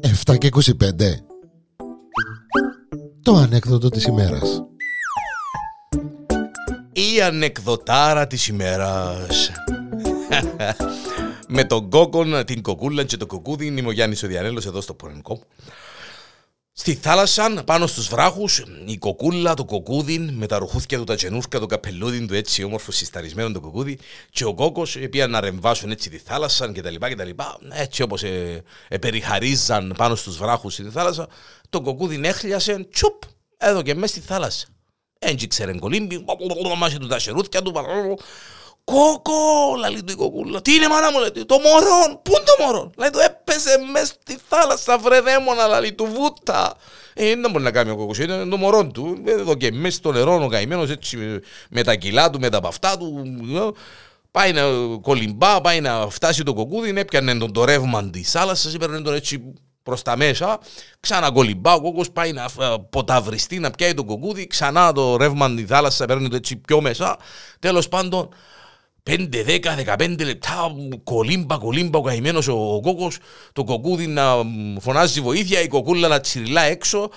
Εφτά και 25 Το ανέκδοτο της ημέρας. Η ανεκδοτάρα της ημέρας. Με τον κόκον, την κοκούλα και το κοκούδι Είμαι ο Γιάννης ο Διανέλος εδώ στο Πορενικό Στη θάλασσα, πάνω στους βράχους, η κοκούλα, το κοκούδι, με τα ρουχούθια του, τα τσενούσκια, το καπελούδι του έτσι όμορφο συσταρισμένο το κοκούδι και ο κόκος πήγαν να ρεμβάσουν έτσι τη θάλασσα κτλ. Έτσι όπως ε, ε, περιχαρίζαν πάνω στους βράχους στη θάλασσα, το κοκούδι έχλιασε, τσουπ, εδώ και μέσα στη θάλασσα. Έτσι ξέρεν κολύμπι, μάσε του τα σερούθια του, Κόκο, λαλή του η κοκούλα. Τι είναι μάνα μου, λέει, το μωρό, πού είναι το μωρό. Λέει του έπεσε μέσα στη θάλασσα, βρε δαίμονα, λαλή του βούτα. Ε, δεν μπορεί να κάνει ο κόκκος, είναι το μωρό του. Εδώ και μέσα στο νερό ο καημένος έτσι με τα κιλά του, με τα παυτά του. Πάει να κολυμπά, πάει να φτάσει το κοκκούδι, έπιανε τον το ρεύμα της θάλασσας, έπαιρνε τον έτσι προς τα μέσα, ξανακολυμπά, ο κόκκος πάει να ποταυριστεί, να πιάει το κοκκούδι, ξανά το ρεύμα της θάλασσας παίρνει το έτσι πιο μέσα. Τέλος πάντων, 5, 10, 15 λεπτά κολύμπα, κολύμπα ο καημένος ο, κόκκος, το κοκκούδι να φωνάζει βοήθεια, η κοκκούλα να τσιριλά έξω.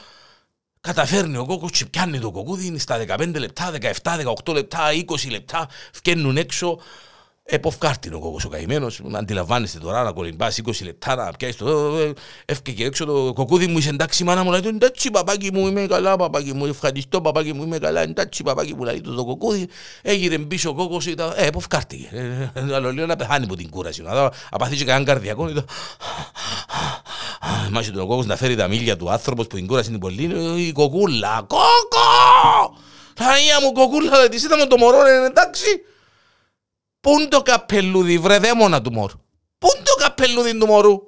Καταφέρνει ο κόκκος και πιάνει το κοκκούδι στα 15 λεπτά, 17, 18 λεπτά, 20 λεπτά, φκαίνουν έξω. Εποφκάρτην ο κόκκος ο καημένος, αντιλαμβάνεστε τώρα να κολυμπάς 20 λεπτά να πιάσεις το... Έφυγε και έξω το κοκκούδι μου, είσαι εντάξει μάνα μου, λέει εντάξει παπάκι μου, είμαι καλά παπάκι μου, ευχαριστώ παπάκι μου, είμαι καλά, εντάξει παπάκι μου, λέει το, το κοκκούδι. Έγινε πίσω ο κόκκος, ήταν, ε, εποφκάρτηκε. Αλλά λέω να πεθάνει από την κούραση, να απαθήσει κανέναν καρδιακό, ήταν... Μάχει τον κόκκος να φέρει τα μίλια του άνθρωπος που την κούραση είναι πολύ, η κοκούλα, κόκκο! Παναγία μου κοκούλα, της είδαμε το μωρό, εντάξει. Πού είναι το καπελούδι, βρε δαίμονα του μωρού. Πού είναι το καπελούδι του μωρού.